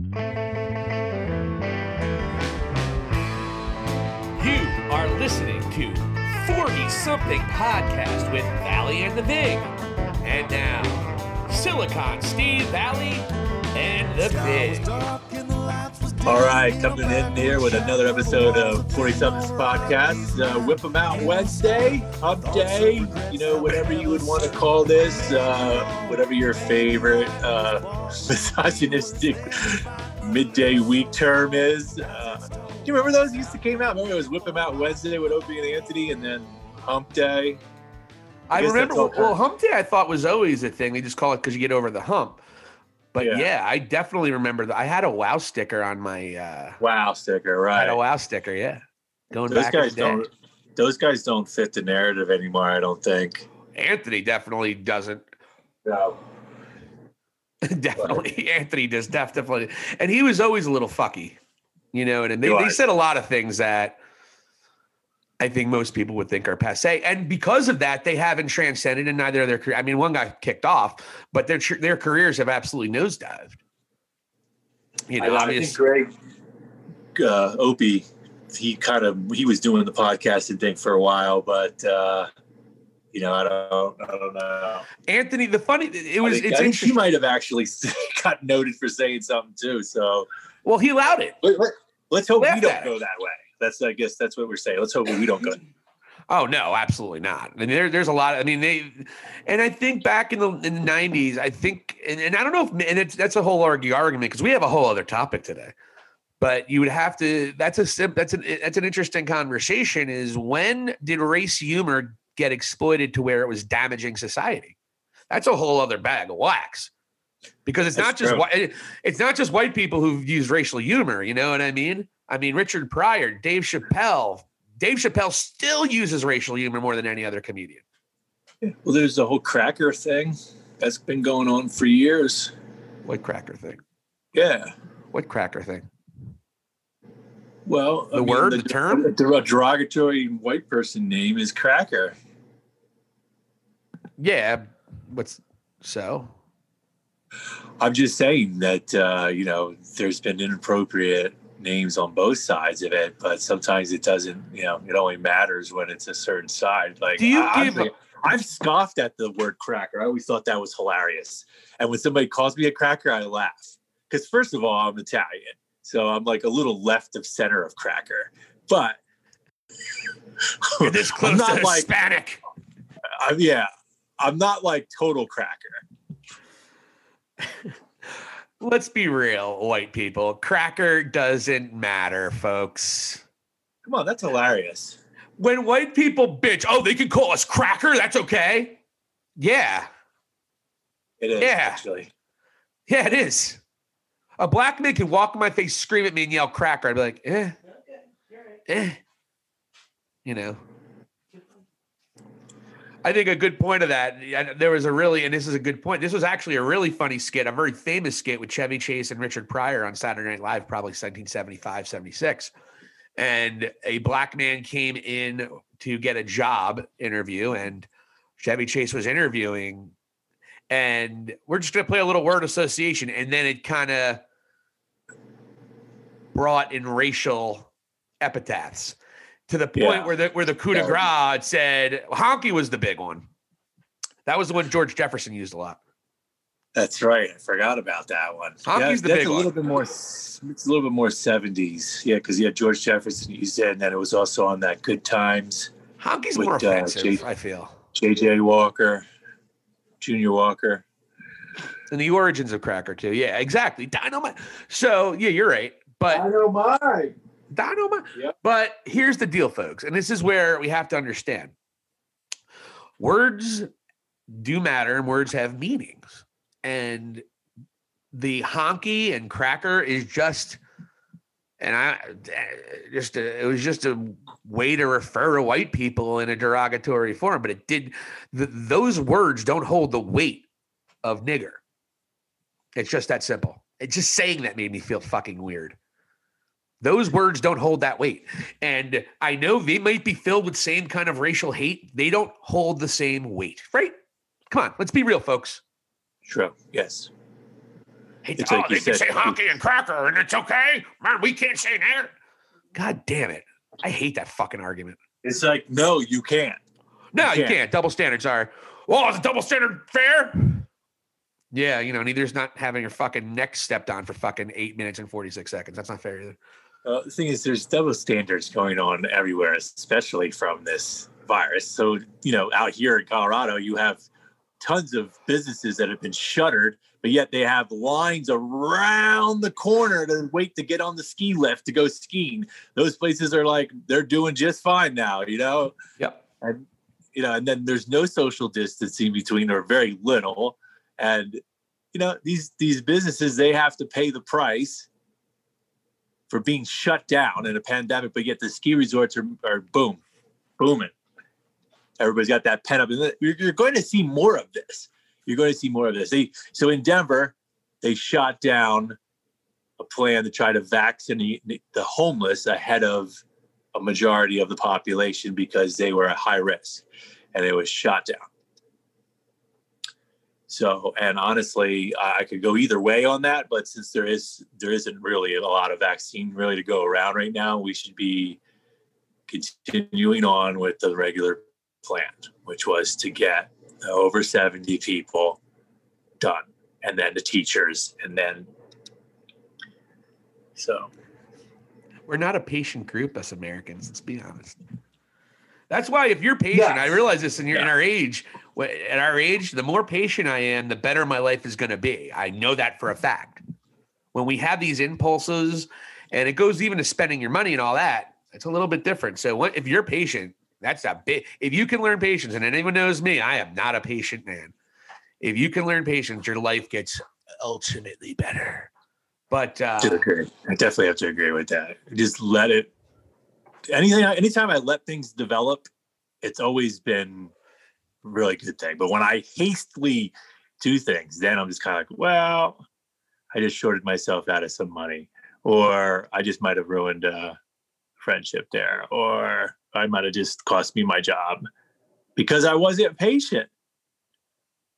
You are listening to 40 something podcast with Valli and the Vig. And now, Silicon Steve Valli and the Vig. All right, coming in here with another episode of 40 Somethings Podcast. Uh, Whip 'em Out Wednesday, Hump Day, you know, whatever you would want to call this, uh, whatever your favorite uh, misogynistic midday week term is. Uh, do you remember those used to came out? Remember it was Whip 'em Out Wednesday with Opie and Anthony and then Hump Day? I, guess remember, well, hump day I thought was always a thing. They just call it because you get over the hump. But yeah. Yeah. I definitely remember that. I had a wow sticker on my, uh, Wow sticker, right? I had a wow sticker, yeah. Going Those back guys don't those guys don't fit the narrative anymore, I don't think. Anthony definitely doesn't. No. definitely. Anthony does definitely. And he was always a little fucky, you know, and they, they said a lot of things that I think most people would think are passe. And because of that, they haven't transcended in neither of their career. I mean, one guy kicked off, but their their careers have absolutely nosedived. You know, I, I think. Greg uh, Opie, he kind of he was doing the podcasting thing for a while, but uh, you know, I don't, I don't know. Anthony, the funny, it I was, think, it's I think he might have actually got noted for saying something too. So well, he allowed it. let, let's hope we don't go that way. That's I guess that's what we're saying. Let's hope we don't go. Oh no, absolutely not. I mean, there, there's a lot. Of, I mean, they, and I think back in the in the '90s, I think, and, and I don't know if, and it's, that's a whole argue argument because we have a whole other topic today. But you would have to. That's a that's an that's an interesting conversation. Is when did race humor get exploited to where it was damaging society? That's a whole other bag of wax. Because it's That's not just true. white, it's not just white people who've used racial humor. You know what I mean? I mean Richard Pryor, Dave Chappelle, Dave Chappelle still uses racial humor more than any other comedian. Well, there's the whole cracker thing that's been going on for years. What cracker thing? Yeah. What cracker thing? Well, The word, the term? the derogatory white person name is cracker. Yeah. What's so? I'm just saying that uh, you know there's been inappropriate names on both sides of it, but sometimes it doesn't. You know, it only matters when it's a certain side. Like, Do you I, give- I've, I've scoffed at the word cracker. I always thought that was hilarious, and when somebody calls me a cracker, I laugh because first of all, I'm Italian, so I'm like a little left of center of cracker, but. You're this I'm close not to like Hispanic. I'm, yeah, I'm not like total cracker. Let's be real, white people. Cracker doesn't matter, folks. Come on, that's hilarious. When white people bitch, oh, they can call us cracker. That's okay. Yeah. It is Yeah. actually. Yeah, it is. A black man can walk in my face, scream at me, and yell cracker. I'd be like, eh, eh. You know. I think a good point of that. There was a really, and this is a good point. This was actually a really funny skit, a very famous skit with Chevy Chase and Richard Pryor on Saturday Night Live, probably 1775, 76. And a black man came in to get a job interview, and Chevy Chase was interviewing and we're just going to play a little word association and then it kind of brought in racial epithets to the point Yeah. where the where the coup de grace said honky was the big one that was the one george jefferson used a lot That's right. I forgot about that one. Honky's the that's big a little one. bit more. It's a little bit more seventies. Yeah, because yeah, George Jefferson used it, and then it was also on that Good Times. honky's With, more uh, offensive Jay- i feel J.J. Walker, Junior Walker. and the origins of cracker too yeah exactly dynamite so yeah you're right but know mine. Dynamite. Yep. But here's the deal, folks, and this is where we have to understand: words do matter, and words have meanings. And the honky and cracker is just, and I eh, just a, it was just a way to refer to white people in a derogatory form, but it did. The, those words don't hold the weight of nigger. It's just that simple. It's just saying that made me feel fucking weird. Those words don't hold that weight. And I know they might be filled with same kind of racial hate. They don't hold the same weight, right? Come on, let's be real, folks. True. Yes. It's It's oh, like you they can said. say honky and cracker and it's okay. Man, we can't say that. God damn it. I hate that fucking argument. It's like, no, you can't. No, you can't. can't. Double standards are, well, is a double standard fair? Yeah, you know, neither's not having your fucking neck stepped on for fucking eight minutes and 46 seconds. That's not fair either. Uh, the thing is, there's double standards going on everywhere, especially from this virus. So, you know, out here in Colorado, you have tons of businesses that have been shuttered, but yet they have lines around the corner to wait to get on the ski lift to go skiing. Those places are like, they're doing just fine now, you know? Yep. And, you know, and then there's no social distancing between or very little. And, you know, these, these businesses, they have to pay the price for being shut down in a pandemic, but yet the ski resorts are, are boom, booming. Everybody's got that pent up. And you're, you're going to see more of this. You're going to see more of this. They, so in Denver, they shot down a plan to try to vaccinate the homeless ahead of a majority of the population because they were at high risk and it was shot down. So, and honestly, I I could go either way on that. But since there is there isn't really a lot of vaccine really to go around right now, we should be continuing on with the regular plan, which was to get over seventy people done, and then the teachers, and then so We're not a patient group as Americans, let's be honest. That's why if you're patient, I realize this in, your, in our age, wh- at our age, the more patient I am, the better my life is going to be. I know that for a fact. When we have these impulses, and it goes even to spending your money and all that, it's a little bit different. So what, if you're patient, that's a bit. If you can learn patience, and anyone knows me, I am not a patient man. If you can learn patience, your life gets ultimately better. But uh, agree. I definitely have to agree with that. Just let it. Anything, anytime I let things develop, it's always been really good thing. But when I hastily do things, then I'm just kind of like, well, I just shorted myself out of some money, or I just might have ruined a friendship there, or I might have just cost me my job because I wasn't patient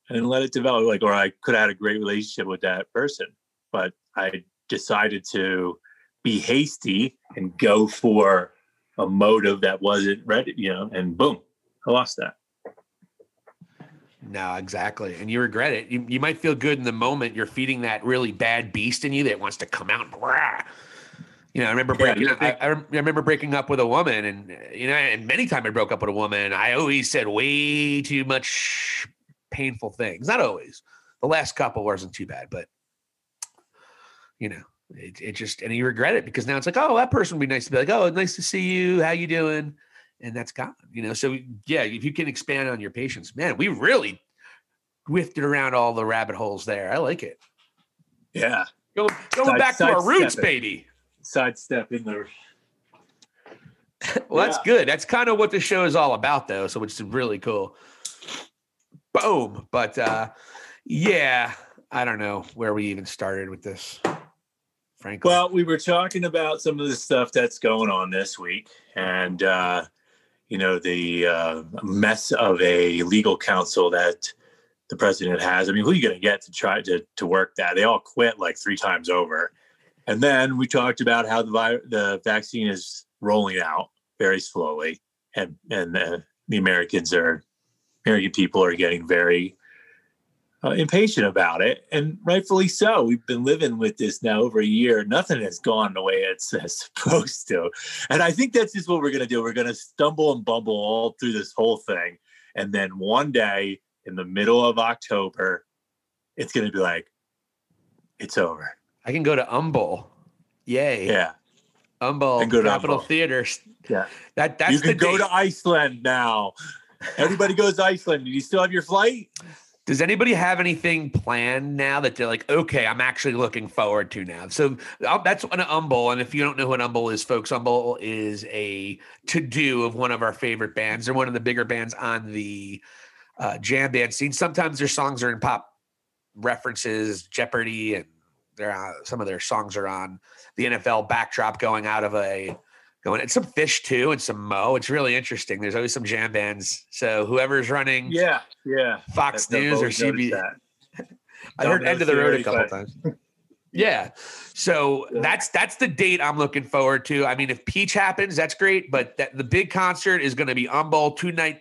and let it develop. Like, or I could have had a great relationship with that person, but I decided to be hasty and go for a motive that wasn't ready, you know, and boom, I lost that. No, exactly. And you regret it. You, you might feel good in the moment. You're feeding that really bad beast in you that wants to come out. Rah. you know, I remember Yeah, breaking. up, I, I remember breaking up with a woman, and you know, and many times I broke up with a woman. I always said way too much painful things. Not always. The last couple wasn't too bad, but you know, it, it just and you regret it because now it's like, oh, that person would be nice to be like, oh, nice to see you. How you doing? And that's gone. You know, so yeah, if you can expand on your patience, man, we really whiffed around all the rabbit holes there. I like it. Yeah. Going, going Side- back to our roots, baby. Sidestep in the Well, that's Yeah. good. That's kind of what the show is all about, though. So which is really cool. Boom. But uh yeah, I don't know where we even started with this. Frankly. Well, we were talking about some of the stuff that's going on this week, and uh, you know the uh, mess of a legal counsel that the president has. I mean, who are you going to get to try to to work that? They all quit like three times over, and then we talked about how the vi- the vaccine is rolling out very slowly, and and uh, the Americans are American people are getting very uh, impatient about it, and rightfully so. We've been living with this now over a year. Nothing has gone the way it's, it's supposed to, and I think that's just what we're going to do. We're going to stumble and bumble all through this whole thing, and then one day in the middle of October, it's going to be like, it's over. I can go to Humble. Yay. Yeah, Humble And go to Capitol Humble. Theater. yeah. That that's you can go date. to Iceland now. Everybody goes to Iceland. Do you still have your flight? Does anybody have anything planned now that they're like, okay, I'm actually looking forward to now? So uh, that's an Umble. And if you don't know what Umble is, folks, Umble is a to do of one of our favorite bands. They're one of the bigger bands on the uh, jam band scene. Sometimes their songs are in pop references, Jeopardy, and they're uh, some of their songs are on the NFL backdrop going out of a going and some Phish too and some mo. It's really interesting. There's always some jam bands. So whoever's running Yeah, yeah. Fox News or CB, that. I heard end of the road a couple but- times. Yeah. So Yeah. that's that's the date I'm looking forward to. I mean, if Peach happens, that's great. But that, the big concert is going to be Umbold two night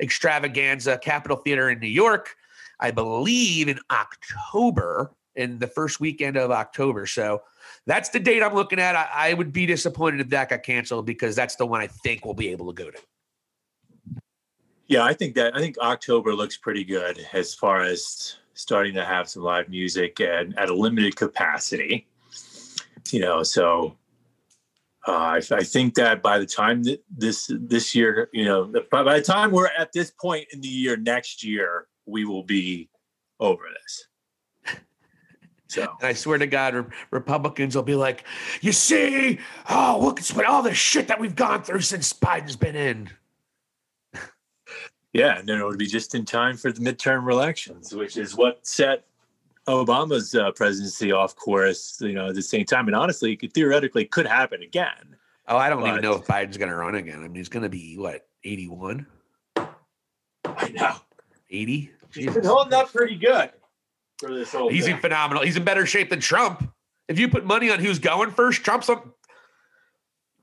extravaganza, Capitol Theater in New York, I believe in October, in the first weekend of October. So that's the date I'm looking at. I, I would be disappointed if that got canceled because that's the one I think we'll be able to go to. Yeah, I think that I think October looks pretty good as far as starting to have some live music and at a limited capacity. You know, so uh, I, I think that by the time that this this year, you know, by, by the time we're at this point in the year next year, we will be over this. So And I swear to God, Re- Republicans will be like, you see, oh, look, it's what all the shit that we've gone through since Biden's been in. yeah, and then it would be just in time for the midterm elections, which is what set Obama's uh, presidency off course. You know, at the same time, and honestly, it theoretically could happen again. Oh, I don't even know if Biden's going to run again. I mean, he's going to be what, 81, I know. 80? He's been holding up pretty good for this whole He's thing. in phenomenal. He's in better shape than Trump. If you put money on who's going first, Trump's on.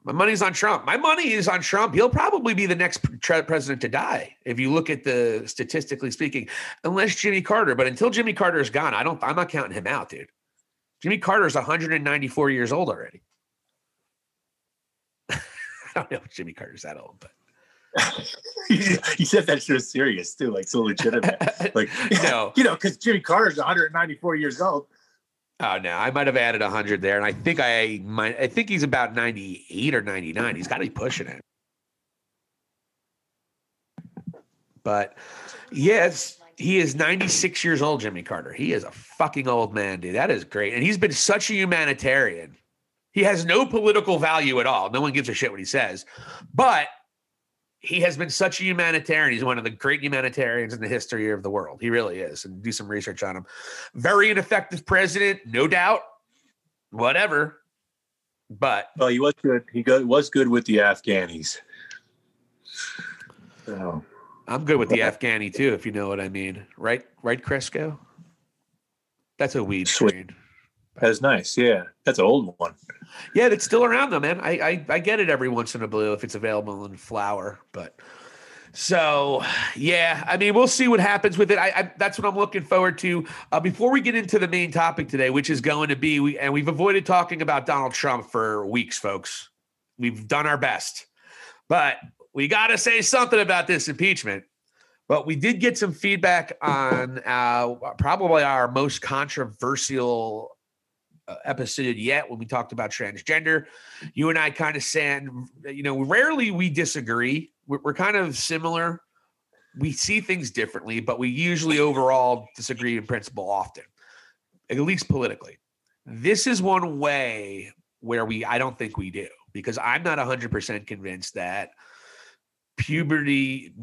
My money's on Trump. My money is on Trump. He'll probably be the next pre- president to die if you look at the statistically speaking, unless Jimmy Carter. But until Jimmy Carter is gone, I don't. I'm not counting him out, dude. Jimmy Carter's 194 years old already. I don't know if Jimmy Carter's that old, but he said that shit was serious too, like so legitimate. Like no. you know, because Jimmy Carter's 194 years old. Oh no, I might have added hundred there, and I think I might. I think he's about ninety-eight or ninety-nine. He's got to be pushing it. But yes, he is ninety-six years old. Jimmy Carter. He is a fucking old man, dude. That is great, and he's been such a humanitarian. He has no political value at all. No one gives a shit what he says, but he has been such a humanitarian. He's one of the great humanitarians in the history of the world. He really is. And do some research on him. Very ineffective president, no doubt. Whatever. But Well, he was good. He go, was good with the Afghanis. So, I'm good with the Afghani too, if you know what I mean. Right, right, Cresco? That's a weed strain. That's nice. Yeah, that's an old one. Yeah, it's still around though, man. I, I I get it every once in a blue if it's available in flower, but so yeah, I mean we'll see what happens with it. I, I that's what I'm looking forward to. Uh, before we get into the main topic today, which is going to be we and we've avoided talking about Donald Trump for weeks, folks. We've done our best, but we got to say something about this impeachment. But we did get some feedback on uh, probably our most controversial episode yet when we talked about transgender. You and I kind of said, you know, rarely we disagree. We're, we're kind of similar. We see things differently, but we usually overall disagree in principle often, at least politically. This is one way where we, I don't think we do, because I'm not 100% convinced that puberty,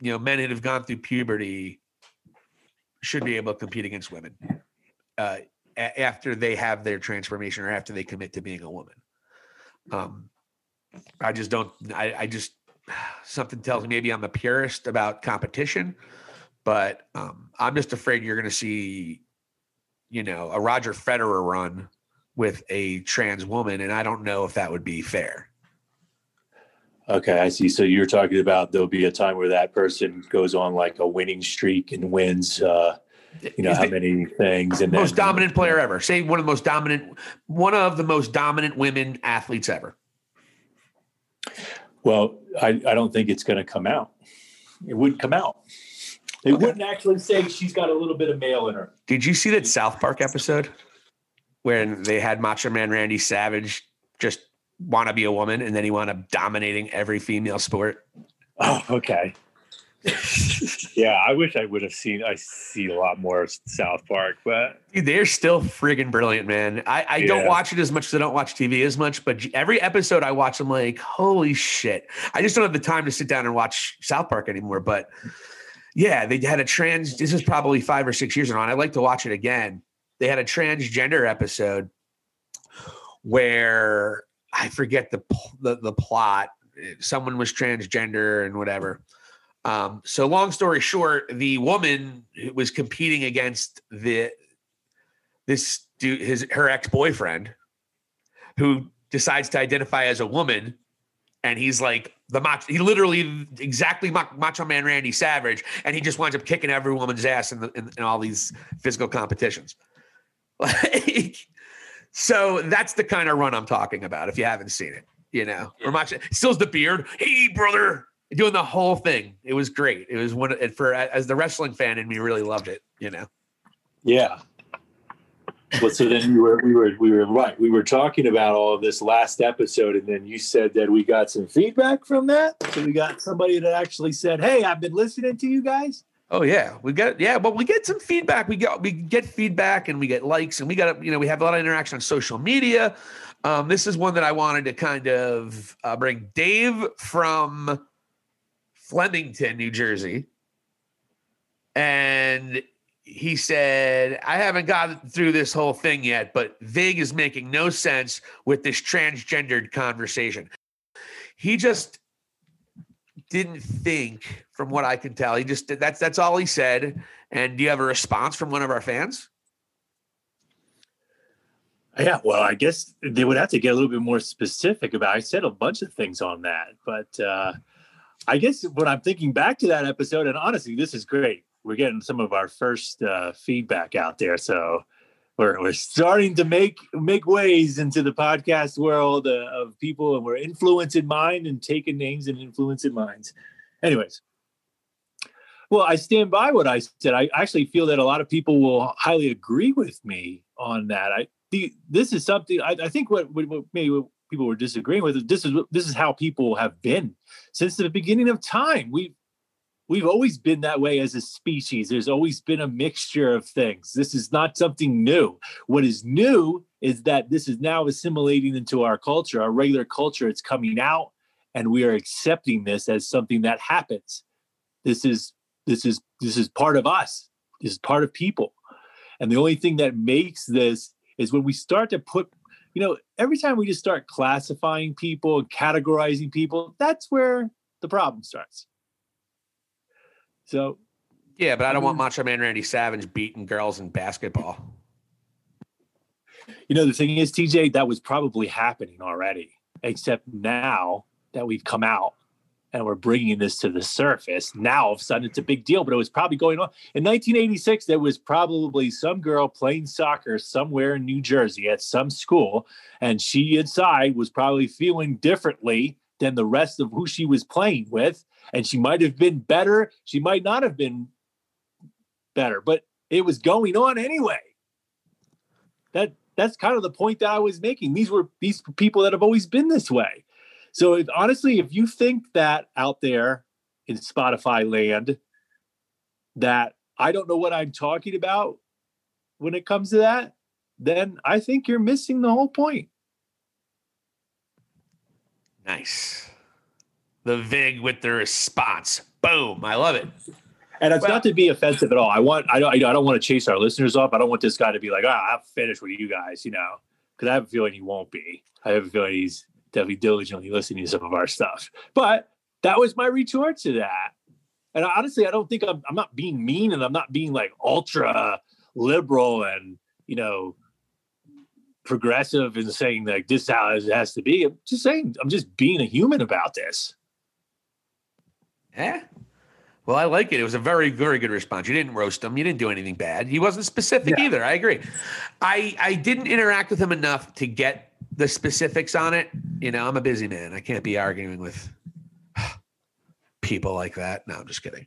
you know, men that have gone through puberty should be able to compete against women. Uh, a- after they have their transformation or after they commit to being a woman. Um, I just don't. I, I just something tells me maybe I'm a purist about competition, but um, I'm just afraid you're going to see, you know, a Roger Federer run with a trans woman, and I don't know if that would be fair. Okay, I see. So you're talking about there'll be a time where that person goes on like a winning streak and wins, uh, you know, Is how many things, and most then- dominant player ever. Say one of the most dominant, one of the most dominant women athletes ever. Well, I, I don't think it's going to come out. It wouldn't come out. They Okay. wouldn't actually say she's got a little bit of male in her. Did you see that South Park episode when they had Macho Man Randy Savage just want to be a woman and then he wound up dominating every female sport? Oh, okay. Yeah, I wish I would have seen. I see a lot more South Park, but Dude, they're still friggin' brilliant, man. I, I don't watch it as much as I don't watch TV as much, but every episode I watch, I'm like, holy shit. I just don't have the time to sit down and watch South Park anymore. But yeah, they had a trans, this is probably five or six years ago, and I'd like to watch it again. They had a transgender episode where I forget the the, the plot. Someone was transgender and whatever. Um, so long story short, the woman who was competing against the this dude, his her ex boyfriend, who decides to identify as a woman, and he's like the macho. He literally exactly Macho Man Randy Savage, and he just winds up kicking every woman's ass in, the, in, in all these physical competitions. Like, so that's the kind of run I'm talking about. If you haven't seen it, you know, or Macho stills the beard. Hey, brother, doing the whole thing. It was great. It was one for as the wrestling fan in me really loved it. You know. Yeah, but so then we were we were we were right. We were talking about all of this last episode, and then you said that we got some feedback from that. So we got somebody that actually said, "Hey, I've been listening to you guys." Oh yeah, we got yeah, but we get some feedback. We get we get feedback and we get likes and we got you know we have a lot of interaction on social media. Um, this is one that I wanted to kind of uh, bring Dave from Flemington, New Jersey, and he said, I haven't gotten through this whole thing yet, but Vig is making no sense with this transgendered conversation. He just didn't think, from what I can tell. He just that's that's all he said. And do you have a response from one of our fans? Yeah, well, I guess they would have to get a little bit more specific about. I said a bunch of things on that, but uh, I guess when I'm thinking back to that episode, and honestly, this is great we're getting some of our first uh, feedback out there. So we're, we're starting to make make ways into the podcast world uh, of people, and we're influencing mind and taking names and influencing minds. Anyways, well, I stand by what I said. I actually feel that a lot of people will highly agree with me on that. I the, this is something I, I think what, what, what maybe people were disagreeing with. it. This is this is how people have been since the beginning of time. We we've always been that way as a species. There's always been a mixture of things. This is not something new. What is new is that this is now assimilating into our culture, our regular culture. It's coming out, and we are accepting this as something that happens. This is this is this is part of us. This is part of people. And the only thing that makes this is when we start to put, you know, every time we just start classifying people and categorizing people, that's where the problem starts so, yeah, but I don't want um, Macho Man Randy Savage beating girls in basketball. You know, the thing is, TJ, that was probably happening already, except now that we've come out and we're bringing this to the surface, now all of a sudden it's a big deal, but it was probably going on. In 1986, there was probably some girl playing soccer somewhere in New Jersey at some school, and she inside was probably feeling differently than the rest of who she was playing with and she might have been better. She might not have been better, but it was going on anyway. That that's kind of the point that I was making. These were these people that have always been this way. So if, honestly, if you think that out there in Spotify land, that I don't know what I'm talking about when it comes to that, then I think you're missing the whole point. Nice the Vig with the response. Boom. I love it. And it's well, not to be offensive at all. I want I don't I don't want to chase our listeners off. I don't want this guy to be like, ah, I'm finished with you guys, you know, because I have a feeling he won't be. I have a feeling he's definitely diligently listening to some of our stuff. But that was my retort to that. And honestly, I don't think I'm I'm not being mean and I'm not being like ultra liberal and you know progressive and saying like this is how it has to be. I'm just saying I'm just being a human about this. Yeah. Well, I like it. It was a very, very good response. You didn't roast him. You didn't do anything bad. He wasn't specific yeah. either. I agree. I I didn't interact with him enough to get the specifics on it. You know, I'm a busy man. I can't be arguing with people like that. No, I'm just kidding.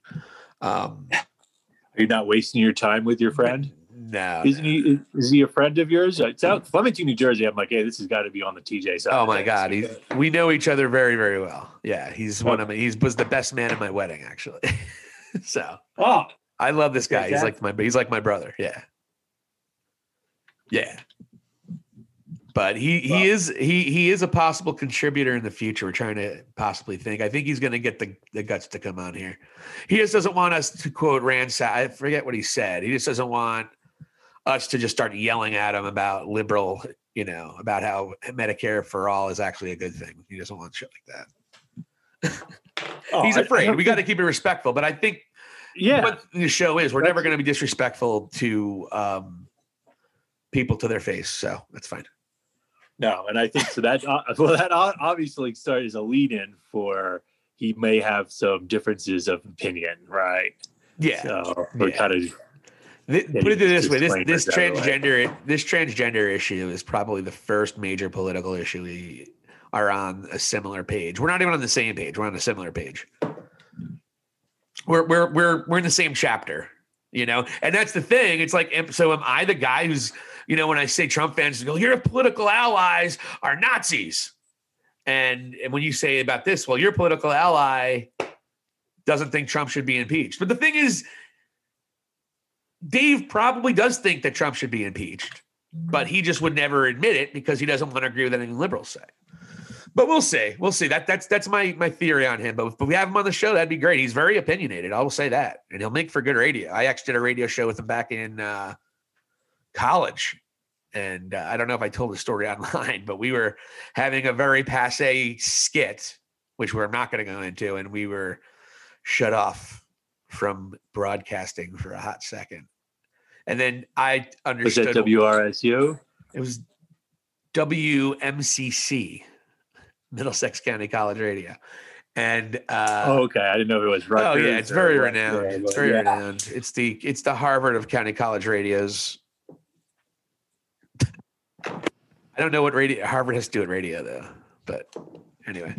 Um, Are you not wasting your time with your friend? No, isn't no. he? Is he a friend of yours? It's out Flemington, New Jersey. I'm like, hey, this has got to be on the TJ side. Oh my god, he's, we know each other very, very well. Yeah, he's one of my. He was the best man at my wedding, actually. so, oh, I love this guy. He's like my. He's like my brother. Yeah, yeah. But he he well, is he he is a possible contributor in the future. We're trying to possibly think. I think he's going to get the, the guts to come on here. He just doesn't want us to quote ransack. I forget what he said. He just doesn't want us to just start yelling at him about liberal, you know, about how Medicare for all is actually a good thing. He doesn't want shit like that. oh, He's afraid. we got to keep it respectful, but I think yeah, what the show is, we're never going to be disrespectful to um, people to their face. So that's fine. No, and I think so that uh, well that obviously started as a lead-in for he may have some differences of opinion, right? Yeah. So we yeah. kind of put it this way: this this transgender this transgender issue is probably the first major political issue we are on a similar page. We're not even on the same page. We're on a similar page. We're we're we're we're in the same chapter, you know. And that's the thing. It's like, so am I the guy who's you know, when I say Trump fans go, your political allies are Nazis. And, and when you say about this, well, your political ally doesn't think Trump should be impeached. But the thing is, Dave probably does think that Trump should be impeached, but he just would never admit it because he doesn't want to agree with anything liberals say. But we'll see. We'll see. That that's that's my my theory on him. But if we have him on the show, that'd be great. He's very opinionated. I will say that, and he'll make for good radio. I actually did a radio show with him back in uh, college. And uh, I don't know if I told the story online, but we were having a very passe skit, which we're not going to go into, and we were shut off from broadcasting for a hot second. And then I understood. Was that WRSU? It was WMCC, Middlesex County College Radio. And uh, oh, okay, I didn't know it was. Rutgers oh yeah, it's very renowned. It's very yeah. renowned. It's the it's the Harvard of county college radios. I don't know what radio Harvard has to do with radio though, but anyway.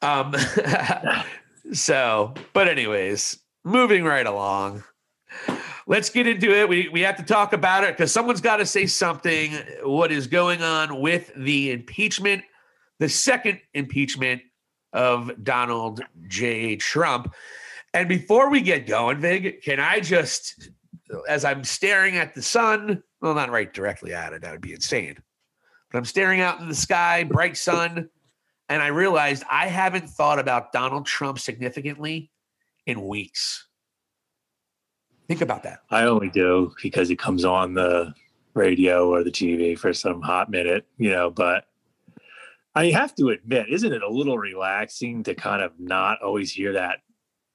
Um, so, but anyways, moving right along. Let's get into it. We we have to talk about it because someone's got to say something. What is going on with the impeachment, the second impeachment of Donald J. Trump? And before we get going, Vig, can I just, as I'm staring at the sun, well, not right directly at it, that would be insane. But I'm staring out in the sky, bright sun, and I realized I haven't thought about Donald Trump significantly in weeks. Think about that. I only do because he comes on the radio or the TV for some hot minute, you know, but I have to admit, isn't it a little relaxing to kind of not always hear that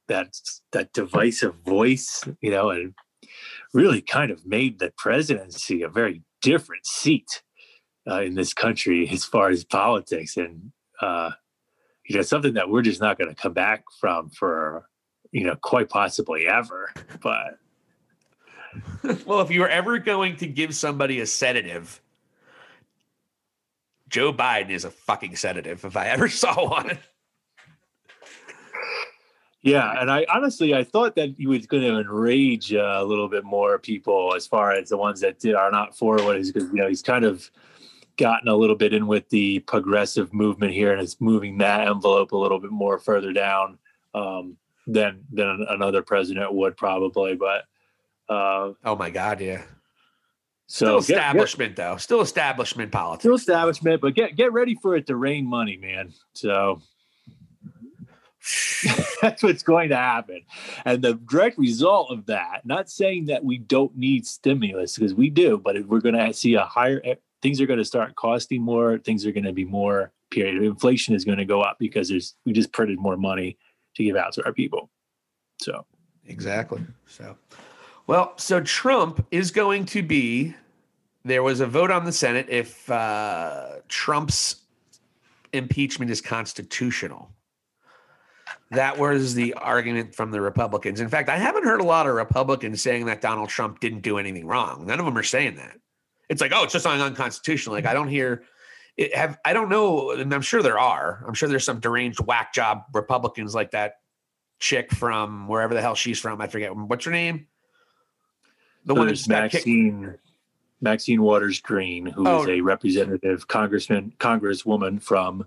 that that divisive voice, you know, and really kind of made the presidency a very different seat uh, in this country as far as politics. And uh, you know something that we're just not going to come back from for you know quite possibly ever but well if you were ever going to give somebody a sedative joe biden is a fucking sedative if i ever saw one yeah, and I honestly I thought that he was going to enrage uh, a little bit more people as far as the ones that did are not for what is because you know he's kind of gotten a little bit in with the progressive movement here and is moving that envelope a little bit more further down um, than than another president would probably. But uh, oh my god, yeah. So still establishment get, get, though, still establishment politics. Still establishment, but get get ready for it to rain money, man. So That's what's going to happen. And the direct result of that, not saying that we don't need stimulus because we do, but we're going to see a higher, eh, things are going to start costing more, things are going to be more, period. Inflation is going to go up because there's, we just printed more money to give out to our people. So, exactly. So, well, so Trump is going to be, there was a vote on the Senate if uh, Trump's impeachment is constitutional. That was the argument from the Republicans. In fact, I haven't heard a lot of Republicans saying that Donald Trump didn't do anything wrong. None of them are saying that. It's like, oh, it's just unconstitutional. Like I don't hear it have I don't know, and I'm sure there are. I'm sure there's some deranged whack job Republicans like that chick from wherever the hell she's from. I forget what's her name. The so one who's Maxine Maxine Waters Green, who oh. is a representative congressman, congresswoman from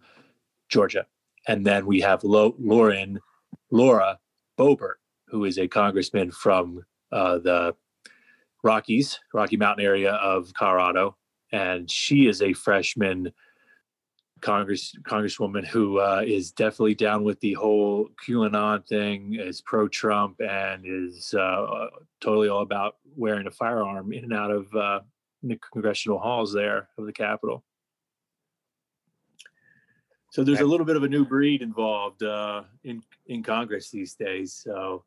Georgia. And then we have Lo- Lauren, Laura Boebert, who is a congressman from uh, the Rockies, Rocky Mountain area of Colorado. And she is a freshman Congress Congresswoman who uh, is definitely down with the whole QAnon thing, is pro Trump, and is uh, totally all about wearing a firearm in and out of uh, the congressional halls there of the Capitol. So there's a little bit of a new breed involved uh, in in Congress these days. So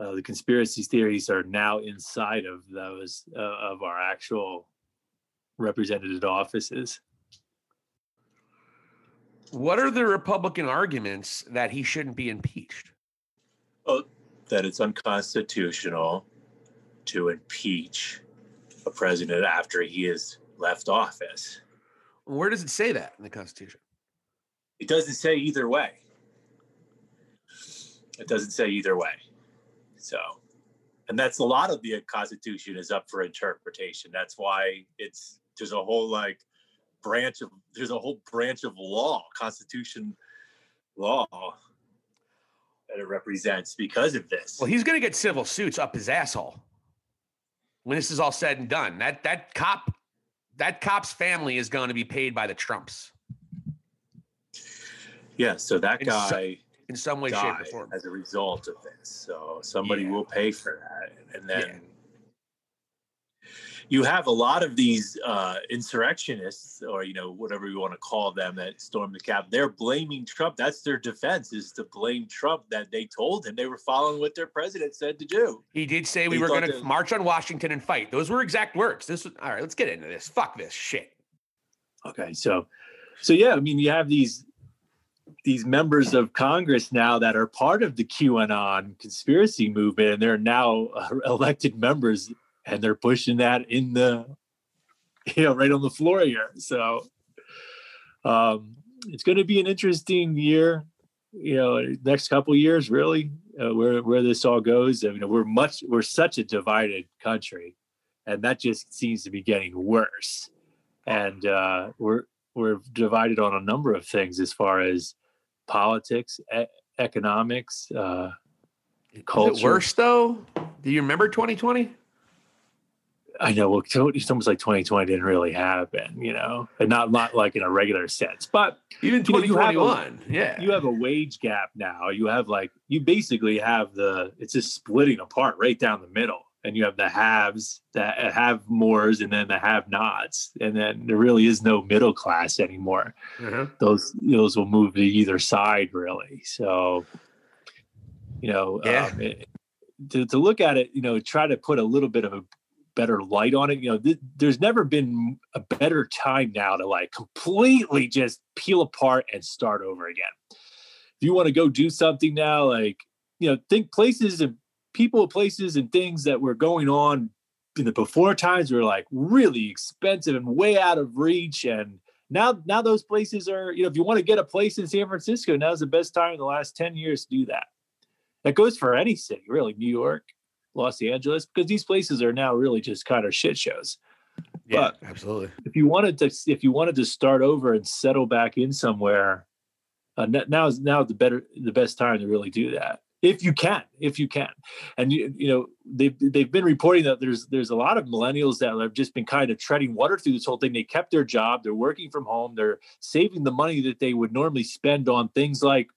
uh, the conspiracy theories are now inside of those uh, of our actual representative offices. What are the Republican arguments that he shouldn't be impeached? Oh, that it's unconstitutional to impeach a president after he has left office. Where does it say that in the Constitution? It doesn't say either way. It doesn't say either way. So, and that's a lot of the Constitution is up for interpretation. That's why it's there's a whole like branch of there's a whole branch of law, Constitution law that it represents because of this. Well, he's going to get civil suits up his asshole when this is all said and done. That that cop that cop's family is going to be paid by the Trumps. Yeah, so that In guy in some way, shape, or form. as a result of this. So somebody Yeah. will pay for that. And then Yeah. you have a lot of these uh, insurrectionists, or you know whatever you want to call them, that stormed the Capitol. They're blaming Trump. That's their defense is to blame Trump that they told him they were following what their president said to do. He did say we were going to march on Washington and fight. Those were exact words. This was all right. Let's get into this. Fuck this shit. Okay, so so yeah, I mean you have these these members of Congress now that are part of the QAnon conspiracy movement, and they're now uh, elected members, and they're pushing that in the you know right on the floor here. So um, it's going to be an interesting year. You know, next couple years, really, uh, where where this all goes. I mean, we're much we're such a divided country, and that just seems to be getting worse and uh, we're we're divided on a number of things as far as politics, e- economics, uh, Is it culture. worse though? Do you remember 2020? I know. Well, it's almost like 2020 didn't really happen, you know, and not not like in a regular sense. But Even You know, you have a- 2021. yeah. you have a wage gap now. You have like you basically have the it's just splitting apart right down the middle, and you have the haves that have mores, and then the have-nots, and then there really is no middle class anymore. Uh-huh. those those will move to either side really so you know Yeah. um, it- to, to look at it you know try to put a little bit of a better light on it you know th- there's never been a better time now to like completely just peel apart and start over again if you want to go do something now like you know think places and people places and things that were going on in the before times were like really expensive and way out of reach and now now those places are you know if you want to get a place in san francisco now's the best time in the last 10 years to do that. That goes for any city really new york los angeles because these places are now really just kind of shit shows. Yeah, absolutely. if you wanted to if you wanted to start over and settle back in somewhere uh, now is now the better the best time to really do that if you can if you can. And you you know they've they've been reporting that there's there's a lot of millennials that have just been kind of treading water through this whole thing. They kept their job they're working from home they're saving the money that they would normally spend on things like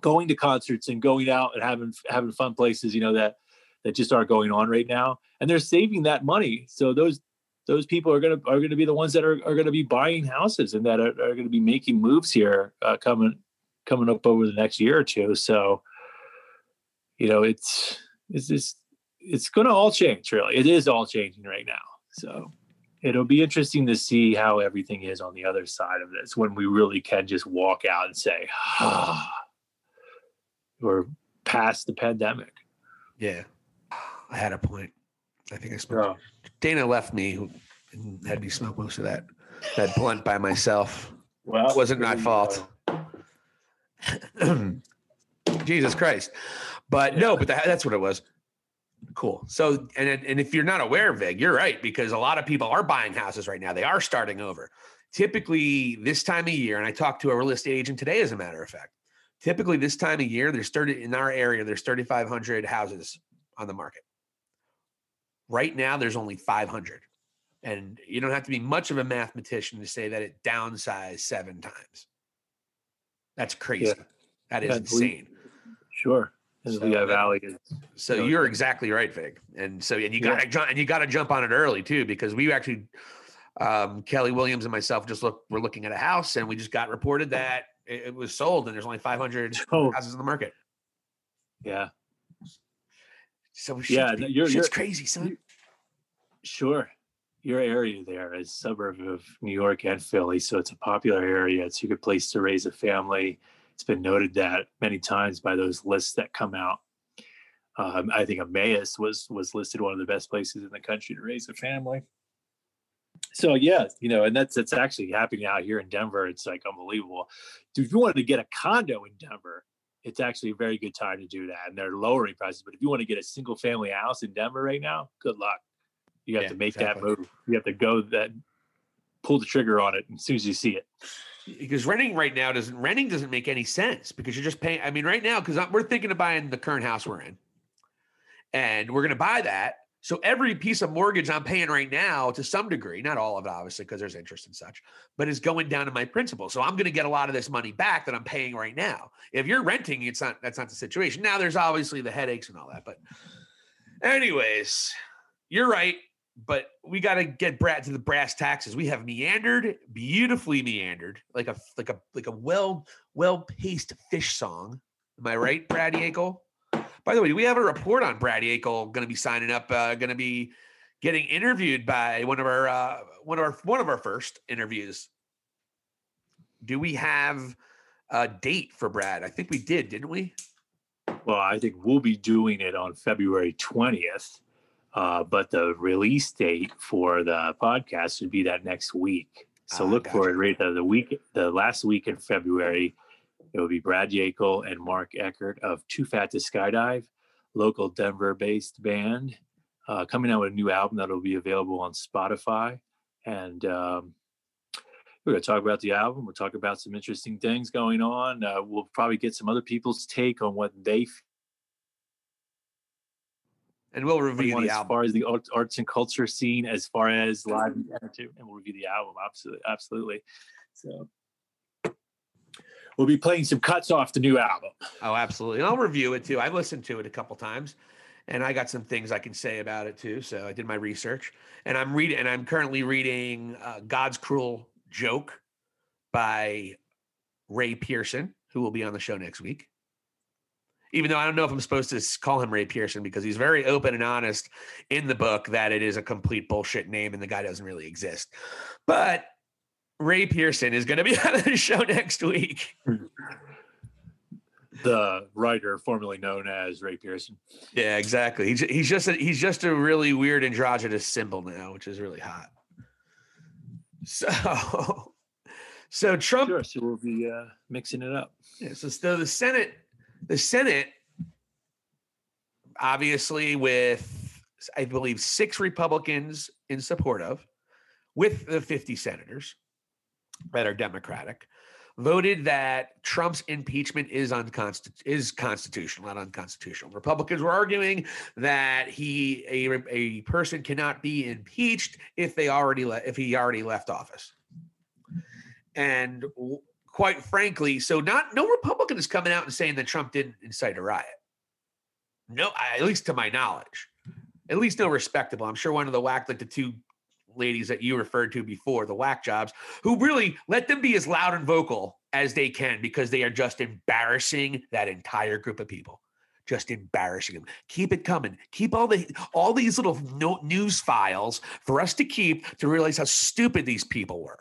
going to concerts and going out and having having fun places you know that that just aren't going on right now. And they're saving that money. So those those people are going to are going to be the ones that are, are going to be buying houses and that are, are going to be making moves here uh, coming coming up over the next year or two. So you know it's it's just it's going to all change really it is all changing right now so it'll be interesting to see how everything is on the other side of this when we really can just walk out and say ah we're past the pandemic Yeah. I had a point. I think I smoked. Dana left me who- and had me smoke most of that that blunt by myself. well It wasn't my fault. Jesus Christ. But no, but that, that's what it was. Cool. So, and and if you're not aware, Vig, you're right because a lot of people are buying houses right now. They are starting over. Typically, this time of year, and I talked to a real estate agent today, as a matter of fact. Typically, this time of year, there's 30 in our area. There's 3,500 houses on the market. Right now, there's only 500, and you don't have to be much of a mathematician to say that it downsized seven times. That's crazy. That is Yeah, insane. sure and So Valley is So you're exactly right, Vig. And so and you got to jump and you got to jump on it early too, because we actually, um, Kelly Williams and myself just look we're looking at a house and we just got reported that it, it was sold and there's only 500 Oh, houses in the market. yeah, So Yeah, no, you're- you're- crazy, son. Sure. your area there is suburb of New York and Philly, so it's a popular area. It's a good place to raise a family. It's been noted that many times by those lists that come out. Um, I think Emmaus was was listed one of the best places in the country to raise a family. So yeah, you know, and that's that's actually happening out here in Denver. It's like unbelievable. Dude, if you wanted to get a condo in Denver, it's actually a very good time to do that. And they're lowering prices. But if you want to get a single family house in Denver right now, good luck. You have yeah, to make exactly. that move. You have to go that pull the trigger on it as soon as you see it. Because renting right now doesn't renting doesn't make any sense because you're just paying. I mean, right now because we're thinking of buying the current house we're in, and we're going to buy that. So every piece of mortgage I'm paying right now, to some degree, not all of it, obviously, because there's interest and such, but is going down to my principal. So I'm going to get a lot of this money back that I'm paying right now. If you're renting, it's not that's not the situation. Now there's obviously the headaches and all that, but anyways, you're right but we got to get Brad to the brass taxes. We have meandered, beautifully meandered, like a like a like a well well paced Phish song. Am I right, Brad Yackel? By the way, do we have a report on Brad Yackel going to be signing up? Uh, going to be getting interviewed by one of our uh, one of our one of our first interviews. Do we have a date for Brad? I think we did, didn't we? Well, I think we'll be doing it on February twentieth. Uh, but the release date for the podcast would be that next week. So ah, look gotcha. for it right the, the week, the last week in February. It will be Brad Yackel and Mark Eckert of Too Fat to Skydive, local Denver-based band, uh, coming out with a new album that will be available on Spotify. And um, we're going to talk about the album. We'll talk about some interesting things going on. Uh, we'll probably get some other people's take on what they and we'll review the as far as the arts and culture scene, as far as live entertainment, and we'll review the album. Absolutely, absolutely. So we'll be playing some cuts off the new album. Oh, absolutely, and I'll review it too. I've listened to it a couple times, and I got some things I can say about it too. So I did my research, and I'm reading, and I'm currently reading uh, "God's Cruel Joke" by Ray Pearson, who will be on the show next week even though I don't know if I'm supposed to call him Ray Pearson because he's very open and honest in the book that it is a complete bullshit name and the guy doesn't really exist. But Ray Pearson is going to be on the show next week. The writer formerly known as Ray Pearson. Yeah, exactly. He's he's just a, he's just a really weird androgynous symbol now, which is really hot. So, so Trump. Sure. So we'll be uh, mixing it up. Yeah. So, so the Senate the Senate, obviously, with I believe six Republicans in support of, with the 50 senators that are Democratic, voted that Trump's impeachment is unconstitu- is constitutional, not unconstitutional. Republicans were arguing that he a, a person cannot be impeached if they already le- if he already left office. And quite frankly, so not no Republican is coming out and saying that Trump didn't incite a riot. No, at least to my knowledge, at least no respectable. I'm sure one of the whack, like the two ladies that you referred to before, the whack jobs, who really let them be as loud and vocal as they can because they are just embarrassing that entire group of people. Just embarrassing them. Keep it coming. Keep all the all these little news files for us to keep to realize how stupid these people were.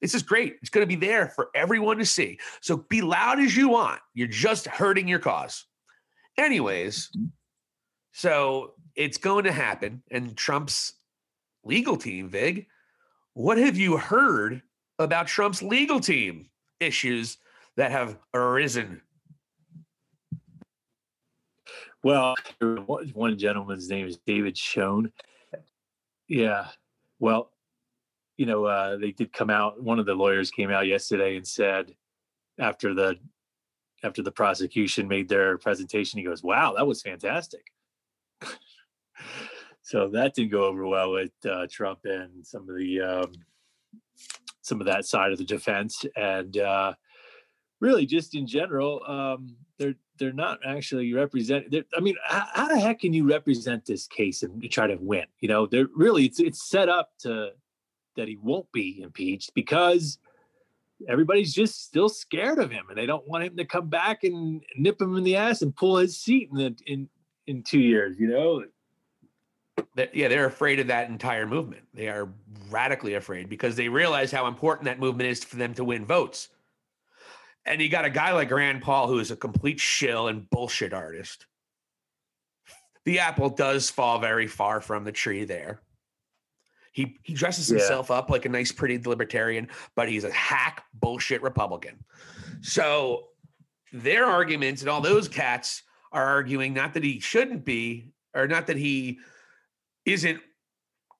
This is great. It's going to be there for everyone to see. So be loud as you want. You're just hurting your cause. Anyways, so it's going to happen. And Trump's legal team, Vig, what have you heard about Trump's legal team issues that have arisen? Well, one gentleman's name is David Schoen. Yeah. Well, you know, uh, they did come out. One of the lawyers came out yesterday and said, after the after the prosecution made their presentation, he goes, "Wow, that was fantastic." so that didn't go over well with uh, Trump and some of the um, some of that side of the defense, and uh, really just in general, um, they're they're not actually represent. I mean, how, how, the heck can you represent this case and try to win? You know, they're really it's it's set up to that he won't be impeached because everybody's just still scared of him and they don't want him to come back and nip him in the ass and pull his seat in the, in in two years you know yeah, they're afraid of that entire movement. They are radically afraid because they realize how important that movement is for them to win votes. And you got a guy like Rand Paul who is a complete shill and bullshit artist. The apple does fall very far from the tree there. He he dresses Yeah. himself up like a nice, pretty libertarian, but he's a hack bullshit Republican. So their arguments and all those cats are arguing not that he shouldn't be, or not that he isn't.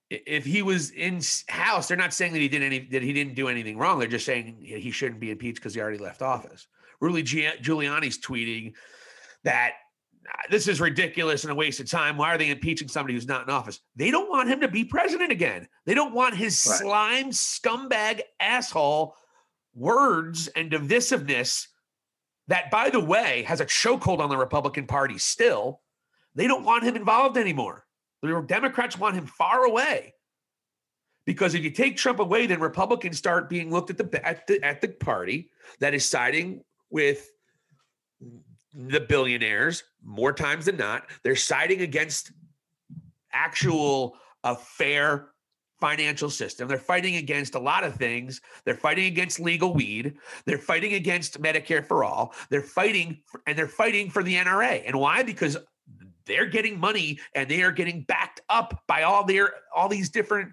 If he was in house, they're not saying that he did any that he didn't do anything wrong. They're just saying he shouldn't be impeached because he already left office. Rudy Giuliani's tweeting that "Ah, this is ridiculous and a waste of time. Why are they impeaching somebody who's not in office? They don't want him to be president again. They don't want his Right. slime scumbag asshole words and divisiveness that, by the way, has a chokehold on the Republican Party still. They don't want him involved anymore. The Democrats want him far away. Because if you take Trump away, then Republicans start being looked at the at the at the party that is siding with the billionaires more times than not. They're siding against actual a fair financial system. They're fighting against a lot of things. They're fighting against legal weed. They're fighting against Medicare for all. They're fighting for, and they're fighting for the NRA. And why? Because they're getting money and they are getting backed up by all their all these different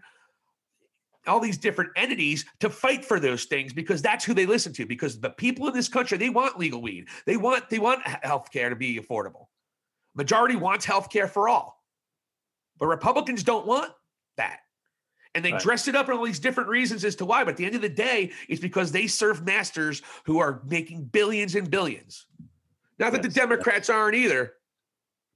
all these different entities to fight for those things because that's who they listen to because the people in this country they want legal weed. They want they want health care to be affordable. Majority wants health care for all. But republicans don't want that. And they Right. dress it up in all these different reasons as to why but at the end of the day it's because they serve masters who are making billions and billions. Not that the Yes. democrats aren't either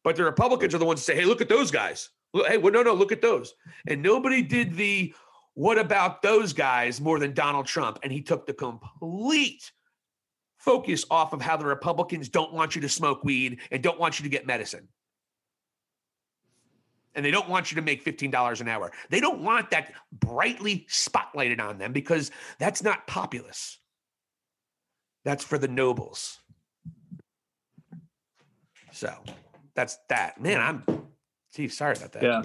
but the republicans are the ones that say hey look at those guys. Hey well, no no look at those. And nobody did the what about those guys more than Donald Trump? And he took the complete focus off of how the Republicans don't want you to smoke weed and don't want you to get medicine. And they don't want you to make $15 an hour. They don't want that brightly spotlighted on them because that's not populous. That's for the nobles. So that's that. Man, I'm Steve, sorry about that. Yeah.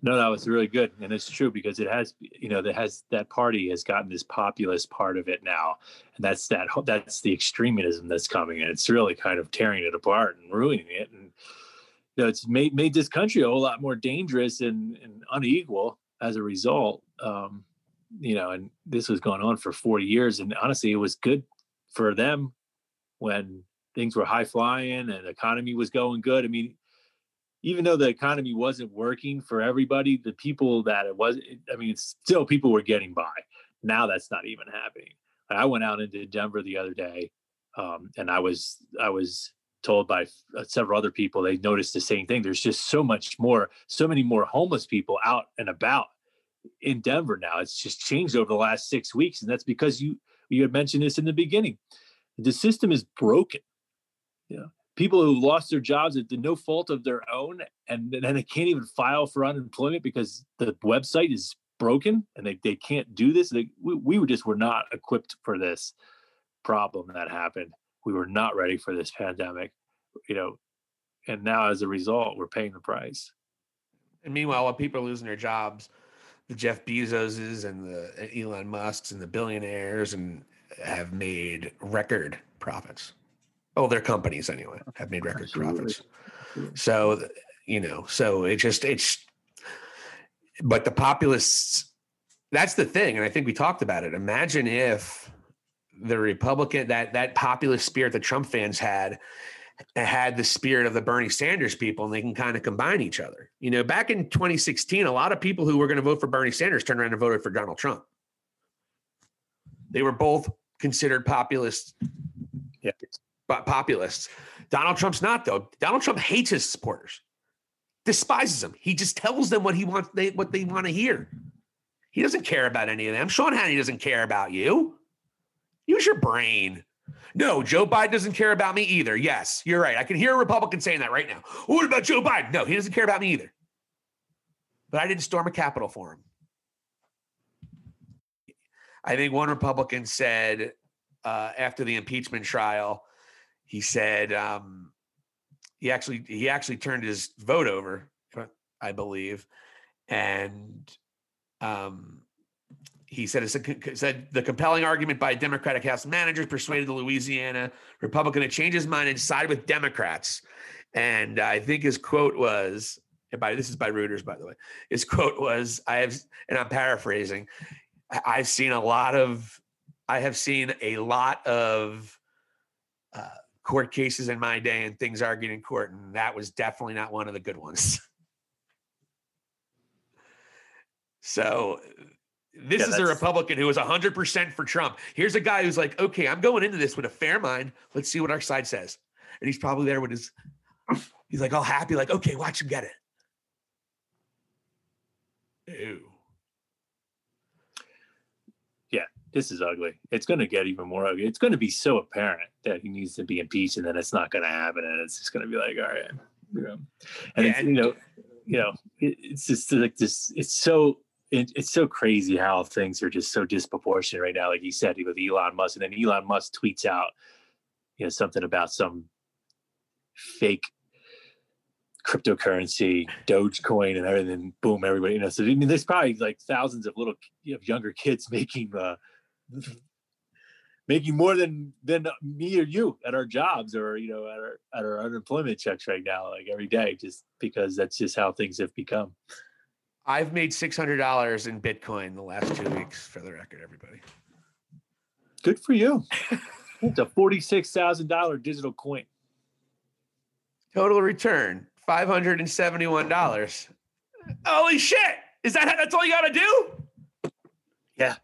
No, that was really good, and it's true because it has, you know, that has that party has gotten this populist part of it now, and that's that that's the extremism that's coming, and it's really kind of tearing it apart and ruining it, and you know, it's made made this country a whole lot more dangerous and, and unequal as a result. Um, you know, and this was going on for 40 years, and honestly, it was good for them when things were high flying and economy was going good. I mean, even though the economy wasn't working for everybody, the people that it was, I mean, still people were getting by. Now that's not even happening. I went out into Denver the other day, um, and I was I was told by uh, several other people they noticed the same thing. There's just so much more, so many more homeless people out and about in Denver now. It's just changed over the last six weeks, and that's because you you had mentioned this in the beginning. The system is broken. Know, people who lost their jobs at the no fault of their own, and then they can't even file for unemployment because the website is broken and they, they can't do this. They, we, we just were not equipped for this problem that happened. We were not ready for this pandemic, you know, and now as a result, we're paying the price. And meanwhile, while people are losing their jobs, the Jeff Bezoses and the Elon Musks and the billionaires and have made record profits. Oh, their companies anyway have made record Absolutely. profits. So you know, so it just it's but the populists that's the thing, and I think we talked about it. Imagine if the Republican that that populist spirit that Trump fans had had the spirit of the Bernie Sanders people and they can kind of combine each other. You know, back in 2016, a lot of people who were going to vote for Bernie Sanders turned around and voted for Donald Trump. They were both considered populist populists. Donald Trump's not though. Donald Trump hates his supporters, despises them. He just tells them what he wants they what they want to hear. He doesn't care about any of them. Sean Hannity doesn't care about you. Use your brain. No, Joe Biden doesn't care about me either. Yes, you're right. I can hear a Republican saying that right now. What about Joe Biden? No, he doesn't care about me either. But I didn't storm a Capitol for him. I think one Republican said uh, after the impeachment trial, he said um, he actually he actually turned his vote over. I believe, and um, he said, a, said the compelling argument by Democratic House managers persuaded the Louisiana Republican to change his mind and side with Democrats. And I think his quote was, by this is by Reuters, by the way. His quote was, "I have," and I'm paraphrasing. I've seen a lot of, I have seen a lot of uh, court cases in my day and things argued in court, and that was definitely not one of the good ones. so this yeah, is a Republican who is 100% for Trump. Here's a guy who's like, okay, I'm going into this with a fair mind. Let's see what our side says. And he's probably there with his, he's like all happy, like, okay, watch him get it. Ew. Yeah, this is ugly. It's going to get even more ugly. It's going to be so apparent that he needs to be impeached, and then it's not going to happen, and it's just going to be like, all right, you know, and, yeah, and you know, you know, it, it's just like this. It's so it, it's so crazy how things are just so disproportionate right now. Like you said, with Elon Musk, and then Elon Musk tweets out, you know, something about some fake cryptocurrency, Dogecoin, and everything. Boom, everybody, you know. So I mean, there's probably like thousands of little, you know, younger kids making uh, making more than than me or you at our jobs or you know at our at our unemployment checks right now, like every day, just because that's just how things have become. I've made six hundred dollars in Bitcoin the last two weeks. For the record, everybody. Good for you. it's a forty-six thousand dollar digital coin. Total return five hundred and seventy-one dollars. Holy shit! Is that that's all you got to do? Yeah,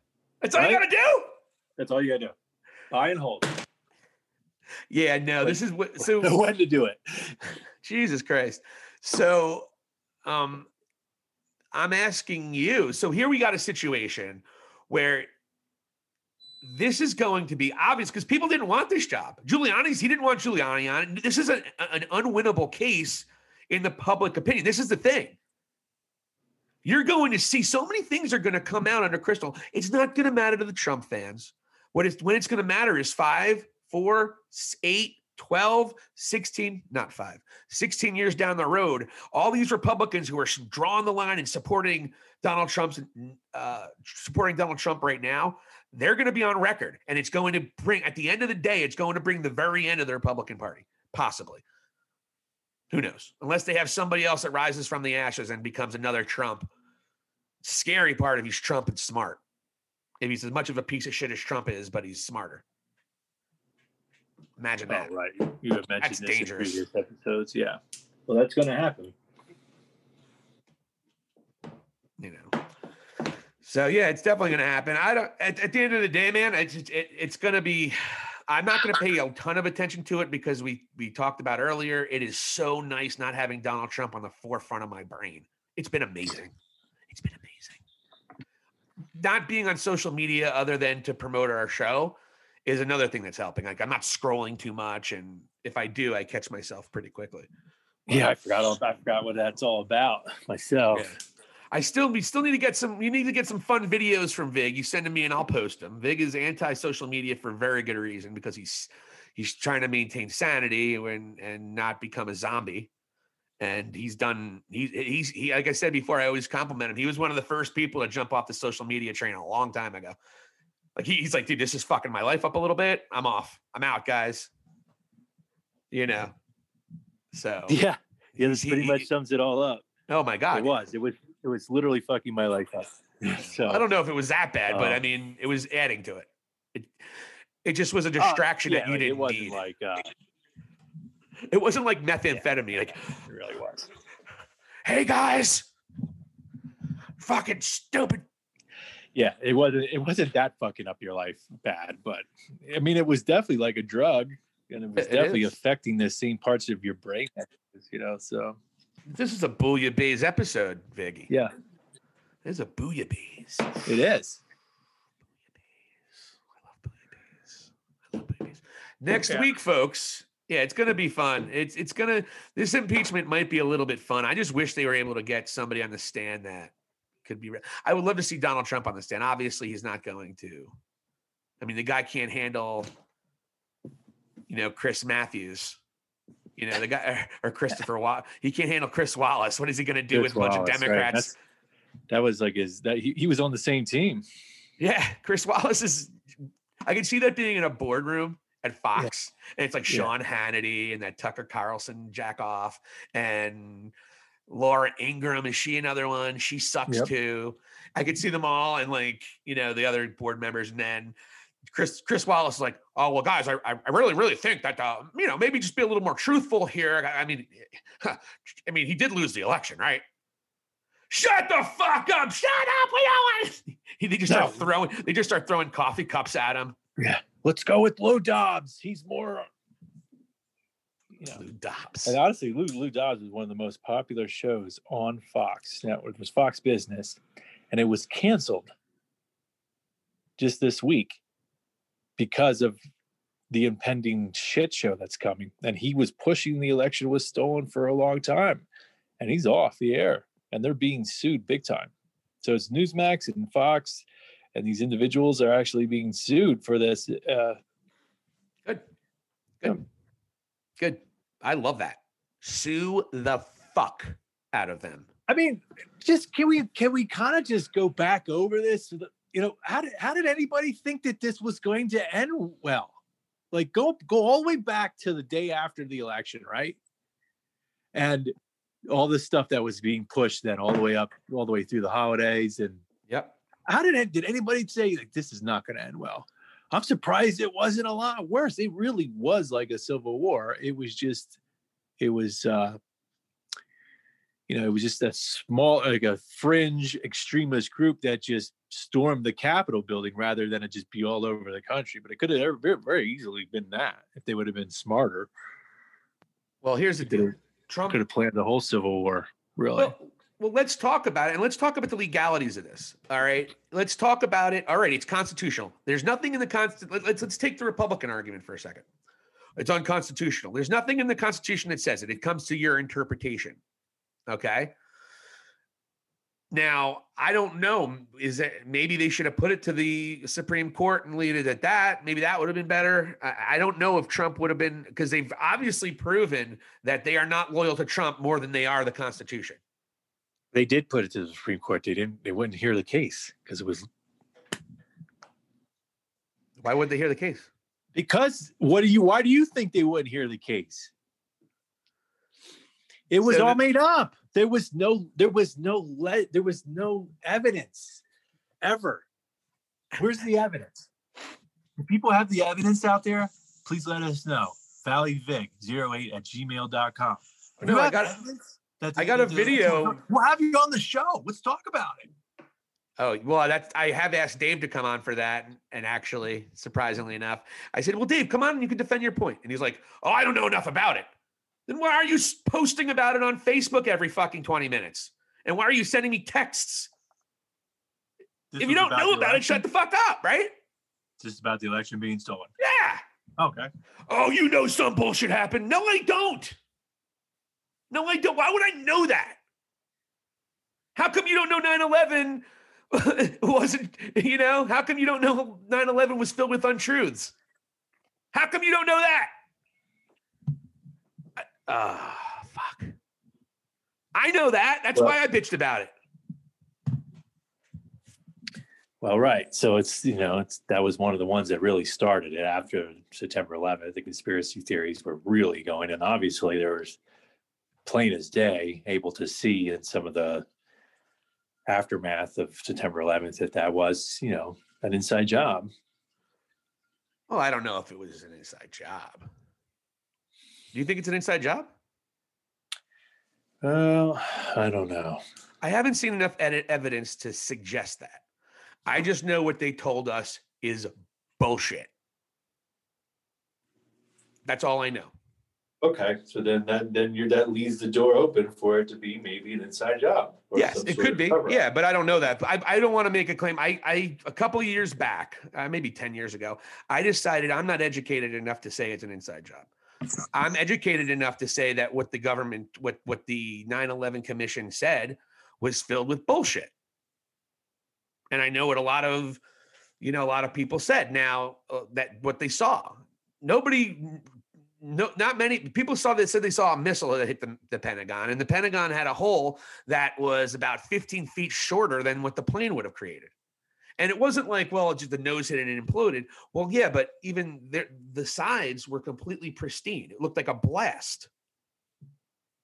that's all right? you got to do. That's all you got to do. Buy and hold. Yeah, no, this is what. So when to do it? Jesus Christ. So, um, I'm asking you. So here we got a situation where this is going to be obvious because people didn't want this job. Giuliani's, he didn't want Giuliani on. This is a, an unwinnable case in the public opinion. This is the thing. You're going to see so many things are going to come out under Crystal. It's not going to matter to the Trump fans. What is when it's going to matter is five, four, eight, 12, 16, not five, 16 years down the road, all these Republicans who are drawing the line and supporting Donald Trump's, uh, supporting Donald Trump right now, they're going to be on record. And it's going to bring, at the end of the day, it's going to bring the very end of the Republican Party, possibly. Who knows? Unless they have somebody else that rises from the ashes and becomes another Trump. Scary part of he's Trump and smart. If he's as much of a piece of shit as Trump is, but he's smarter. Imagine oh, that. Oh, right. You have mentioned that's this dangerous. in previous episodes. Yeah. Well, that's going to happen. You know. So yeah, it's definitely going to happen. I don't. At, at, the end of the day, man, it's it, it's going to be. I'm not going to pay a ton of attention to it because we we talked about earlier. It is so nice not having Donald Trump on the forefront of my brain. It's been amazing. It's been amazing. Not being on social media other than to promote our show is another thing that's helping. Like I'm not scrolling too much, and if I do, I catch myself pretty quickly. Yeah, I forgot. All, I forgot what that's all about myself. Yeah. I still we still need to get some. You need to get some fun videos from Vig. You send them me, and I'll post them. Vig is anti-social media for very good reason because he's he's trying to maintain sanity and and not become a zombie. And he's done. He's he's he. Like I said before, I always compliment him. He was one of the first people to jump off the social media train a long time ago. Like he, he's like, dude, this is fucking my life up a little bit. I'm off. I'm out, guys. You know. So yeah, yeah, this pretty he, much sums it all up. Oh my god, it was. It was. It was literally fucking my life up. so I don't know if it was that bad, uh, but I mean, it was adding to it. It it just was a uh, distraction uh, yeah, that you didn't it wasn't need. Like uh, it wasn't like methamphetamine. Yeah, like it really was. Hey guys, fucking stupid yeah, it wasn't it wasn't that fucking up your life bad, but I mean it was definitely like a drug and it was it definitely is. affecting the same parts of your brain, you know. So this is a Bouillabaisse episode, Viggy. Yeah. It's a Bouillabaisse. It is. I love Bouillabaisse. I love Bouillabaisse. Next yeah. week, folks. Yeah, it's gonna be fun. It's it's gonna this impeachment might be a little bit fun. I just wish they were able to get somebody on the stand that could be. I would love to see Donald Trump on the stand. Obviously, he's not going to. I mean, the guy can't handle, you know, Chris Matthews. You know, the guy or Christopher Wallace. He can't handle Chris Wallace. What is he going to do Chris with a bunch of Wallace, right. Democrats? That's- That was like his that he, he was on the same team. Yeah, Chris Wallace is. I can see that being in a boardroom at Fox, and it's like Yeah. Sean Hannity and that Tucker Carlson jack off, and Laura Ingraham is she another one? She sucks Yep. too. I could see them all, and like you know the other board members, and then Chris Chris Wallace is like, oh well, guys, I I really really think that uh, you know maybe just be a little more truthful here. I I mean, I mean he did lose the election, right? Shut the fuck up! Shut up! We don't want. He they just start throwing. They just start throwing coffee cups at him. Yeah, let's go with Lou Dobbs. He's more. You know, Lou Dobbs. and honestly, Lou Lou Dobbs was one of the most popular shows on Fox Network. It was Fox Business, and it was canceled just this week because of the impending shit show that's coming. And he was pushing the election was stolen for a long time, and he's off the air, and they're being sued big time. So it's Newsmax and Fox, and these individuals are actually being sued for this. Uh, Good. Good. Good. I love that. Sue the fuck out of them. I mean, just can we can we kind of just go back over this? You know, how did how did anybody think that this was going to end well? Like go go all the way back to the day after the election, right? And all this stuff that was being pushed then all the way up, all the way through the holidays. And Yep. how did it did anybody say like this is not going to end well? I'm surprised it wasn't a lot worse. It really was like a civil war. It was just, it was uh you know, it was just a small, like a fringe extremist group that just stormed the Capitol building rather than it just be all over the country. But it could have very, very easily been that if they would have been smarter. Well, here's the deal. Trump could have planned the whole Civil War. Really? Well, well, let's talk about it, and let's talk about the legalities of this. All right, let's talk about it. All right, it's constitutional. There's nothing in the constitution. Let's let's take the Republican argument for a second. It's unconstitutional. There's nothing in the Constitution that says it. It comes to your interpretation. Okay. Now, I don't know. Is it maybe they should have put it to the Supreme Court and leave it at that? Maybe that would have been better. I, I don't know if Trump would have been because they've obviously proven that they are not loyal to Trump more than they are the Constitution. they did put it to the Supreme Court. They didn't. They wouldn't hear the case because it was Why would they hear the case? because what do you? Why do you think they wouldn't hear the case? It was So all made up. There was no. There was no. Le- there was no evidence ever. Where's the evidence? If people have the evidence out there, please let us know. ValliVig08 at gmail.com. No, I got- I got a video- We'll have you on the show. Let's talk about it. Oh, well, that's I have asked Dave to come on for that. And actually, surprisingly enough, I said, Well, Dave, come on and you can defend your point. And he's like, Oh, I don't know enough about it. Then why are you posting about it on Facebook every fucking 20 minutes? And why are you sending me texts? This if you don't know the about it, shut the fuck up, right? It's just about the election being stolen. Yeah. Okay. Oh, you know some bullshit happened. No, I don't. No, I don't. Why would I know that? How come you don't know 9 11 wasn't, you know, how come you don't know 9 11 was filled with untruths? How come you don't know that? Ah, fuck. I know that. That's Well- why I bitched about it. Well, right. So it's you know it's that was one of the ones that really started it after September 11th. The conspiracy theories were really going, and obviously there was plain as day able to see in some of the aftermath of September 11th that that was you know an inside job. Well, I don't know if it was an inside job. Do you think it's an inside job? Well, I don't know. I haven't seen enough edit evidence to suggest that. I just know what they told us is bullshit. That's all I know. Okay, so then that then you're that leaves the door open for it to be maybe an inside job. or yes, it could be. cover-up. Yeah, but I don't know that. I, I don't want to make a claim. I, I a couple of years back, uh, maybe 10 years ago, I decided I'm not educated enough to say it's an inside job. I'm educated enough to say that what the government, what what the 9/11 commission said was filled with bullshit. And I know what a lot of, you know, a lot of people said now uh, that what they saw. Nobody no, not many people saw that said they saw a missile that hit the, the Pentagon, and the Pentagon had a hole that was about 15 feet shorter than what the plane would have created. And it wasn't like, well, just the nose hit and it and imploded. Well, yeah, but even there, the sides were completely pristine. It looked like a blast.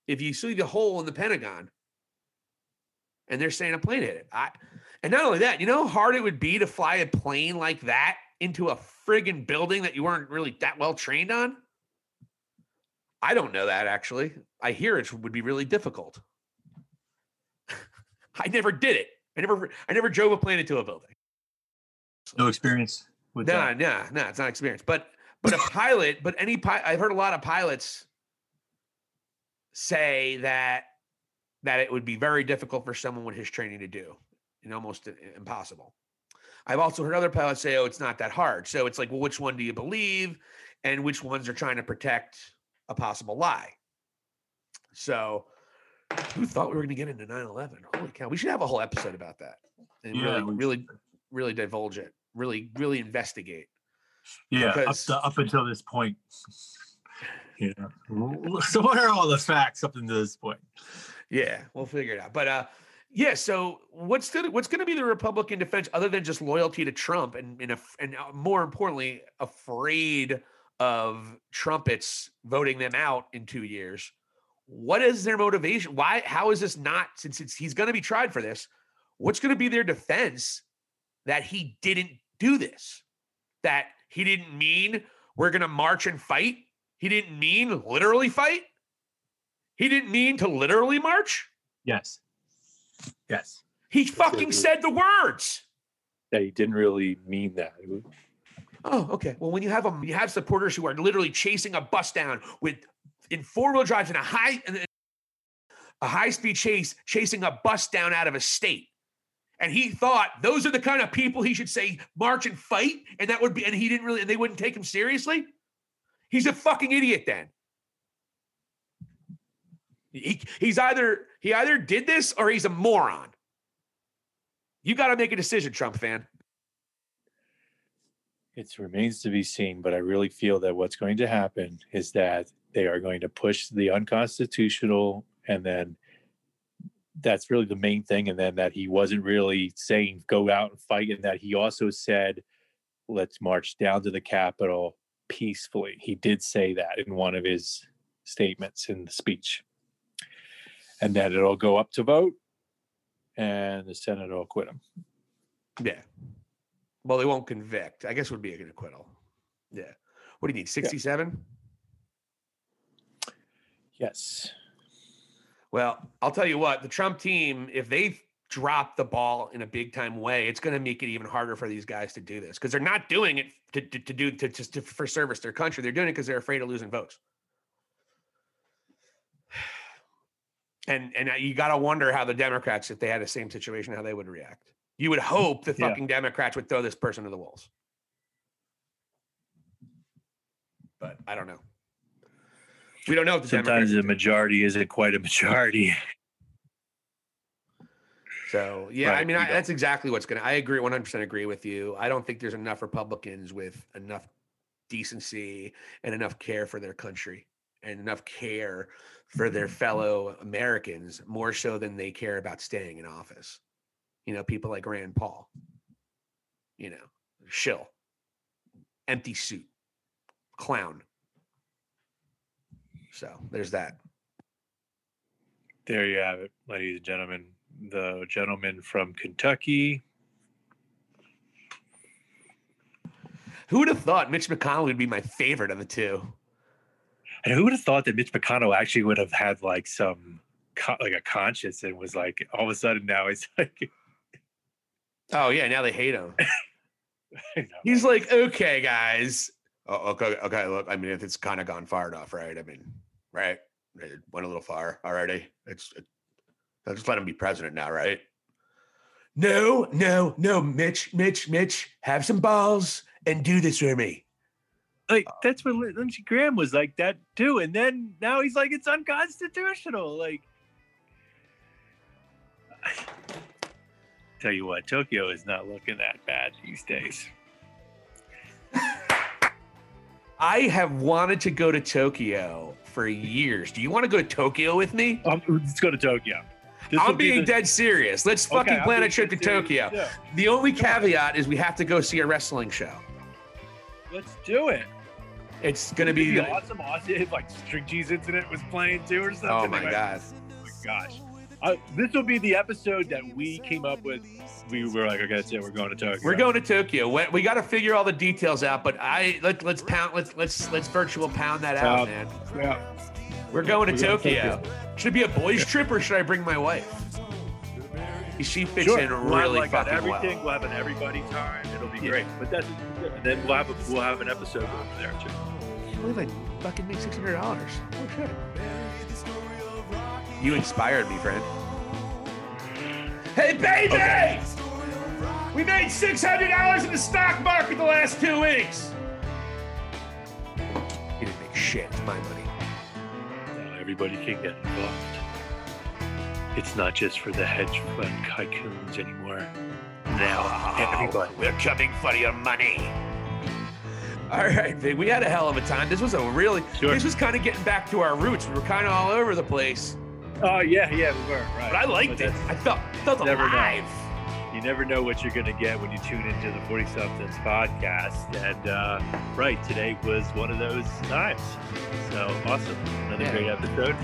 If you see the hole in the Pentagon, and they're saying a plane hit it, I, and not only that, you know how hard it would be to fly a plane like that into a friggin' building that you weren't really that well trained on. I don't know that actually. I hear it would be really difficult. I never did it. I never I never drove a plane into a building. No experience with nah, that. nah, nah, it's not experience. But but a pilot, but any pilot I've heard a lot of pilots say that that it would be very difficult for someone with his training to do and almost impossible. I've also heard other pilots say, oh, it's not that hard. So it's like, well, which one do you believe? And which ones are trying to protect a possible lie? So who thought we were going to get into 9 11? Holy cow. We should have a whole episode about that and Yeah, really, really, really divulge it, really, really investigate. Yeah, up, to, up until this point. Yeah. So what are all the facts up until this point? Yeah, we'll figure it out. But uh yeah, so what's the what's going to be the Republican defense other than just loyalty to Trump and and, af- and uh, more importantly, afraid of trumpets voting them out in 2 years? What is their motivation? Why how is this not since it's, he's going to be tried for this? What's going to be their defense that he didn't do this? That he didn't mean we're going to march and fight? He didn't mean literally fight? He didn't mean to literally march? Yes. Yes. He fucking said the words. Yeah, he didn't really mean that. Oh, okay. Well, when you have them, you have supporters who are literally chasing a bus down with in four wheel drives in a high in a high speed chase, chasing a bus down out of a state. And he thought those are the kind of people he should say march and fight, and that would be, and he didn't really, and they wouldn't take him seriously. He's a fucking idiot. Then he, he's either he either did this or he's a moron. You got to make a decision, Trump fan. It remains to be seen, but I really feel that what's going to happen is that they are going to push the unconstitutional, and then that's really the main thing. And then that he wasn't really saying go out and fight, and that he also said, let's march down to the Capitol peacefully. He did say that in one of his statements in the speech. And that it'll go up to vote, and the Senate will acquit him. Yeah. Well, they won't convict. I guess it would be an acquittal. Yeah. What do you need? 67? Yes. Well, I'll tell you what, the Trump team, if they drop the ball in a big time way, it's going to make it even harder for these guys to do this because they're not doing it to, to, to do to just to, for service their country. They're doing it because they're afraid of losing votes. And and uh, you got to wonder how the Democrats, if they had the same situation, how they would react. You would hope the Yeah. fucking Democrats would throw this person to the wolves. But I don't know. We don't know if the Sometimes Democrats. the majority isn't quite a majority. So yeah, I mean, I, that's exactly what's gonna. I agree, one hundred percent agree with you. I don't think there's enough Republicans with enough decency and enough care for their country and enough care for their fellow Americans more so than they care about staying in office. You know, people like Rand Paul. You know, shill, empty suit, clown. So there's that. There you have it, ladies and gentlemen. The gentleman from Kentucky. Who would have thought Mitch McConnell would be my favorite of the two? And who would have thought that Mitch McConnell actually would have had like some like a conscience and was like all of a sudden now he's like Oh yeah, now they hate him. He's like, okay, guys. Oh, okay, okay. Look, I mean, if it's kind of gone far enough, right? I mean, right? It went a little far already. It's it, I'll just let him be president now, right? No, no, no, Mitch, Mitch, Mitch, have some balls and do this for me. like uh, that's what Lin- Lindsey Graham was like that too. And then now he's like it's unconstitutional. Like tell you what, Tokyo is not looking that bad these days. I have wanted to go to Tokyo for years. Do you want to go to Tokyo with me? Um, let's go to Tokyo. This I'm be being the- dead serious. Let's Okay, fucking plan a trip to serious, Tokyo. too. The only caveat is we have to go see a wrestling show. Let's do it. It's gonna be. It'd awesome. Awesome like String Cheese Incident was playing too or something. Oh my might- god. Oh my gosh. Uh, this will be the episode that we came up with. We were like, okay, that's it. We're going to Tokyo. We're going to Tokyo. We, we got to figure all the details out, but I let let's pound let's let's let's virtual pound that out, Um, man. Yeah. We're going to to Tokyo. Should it be a boys' trip or should I bring my wife? She fits Sure. in really like, fucking everything. well. We'll have an everybody time. It'll be Yeah. great. But that's and then we'll have a, we'll have an episode over there too. I can't believe I fucking made six hundred dollars. Oh shit! You inspired me, friend. Hey, baby! We made six hundred dollars in the stock market the last two weeks. You didn't make shit. It's my money. Now everybody can get involved. It's not just for the hedge fund tycoons anymore. Now everybody. We're coming for your money. All right, Vig. We had a hell of a time. This was a really. Sure. This was kind of getting back to our roots. We were kind of all over the place, Oh yeah, yeah, we were right. but I liked But it. I felt felt Never know. alive. You never know what you're going to get when you tune into the 40 somethings podcast. And uh, right, today was one of those times. So awesome. Another Yeah. great episode.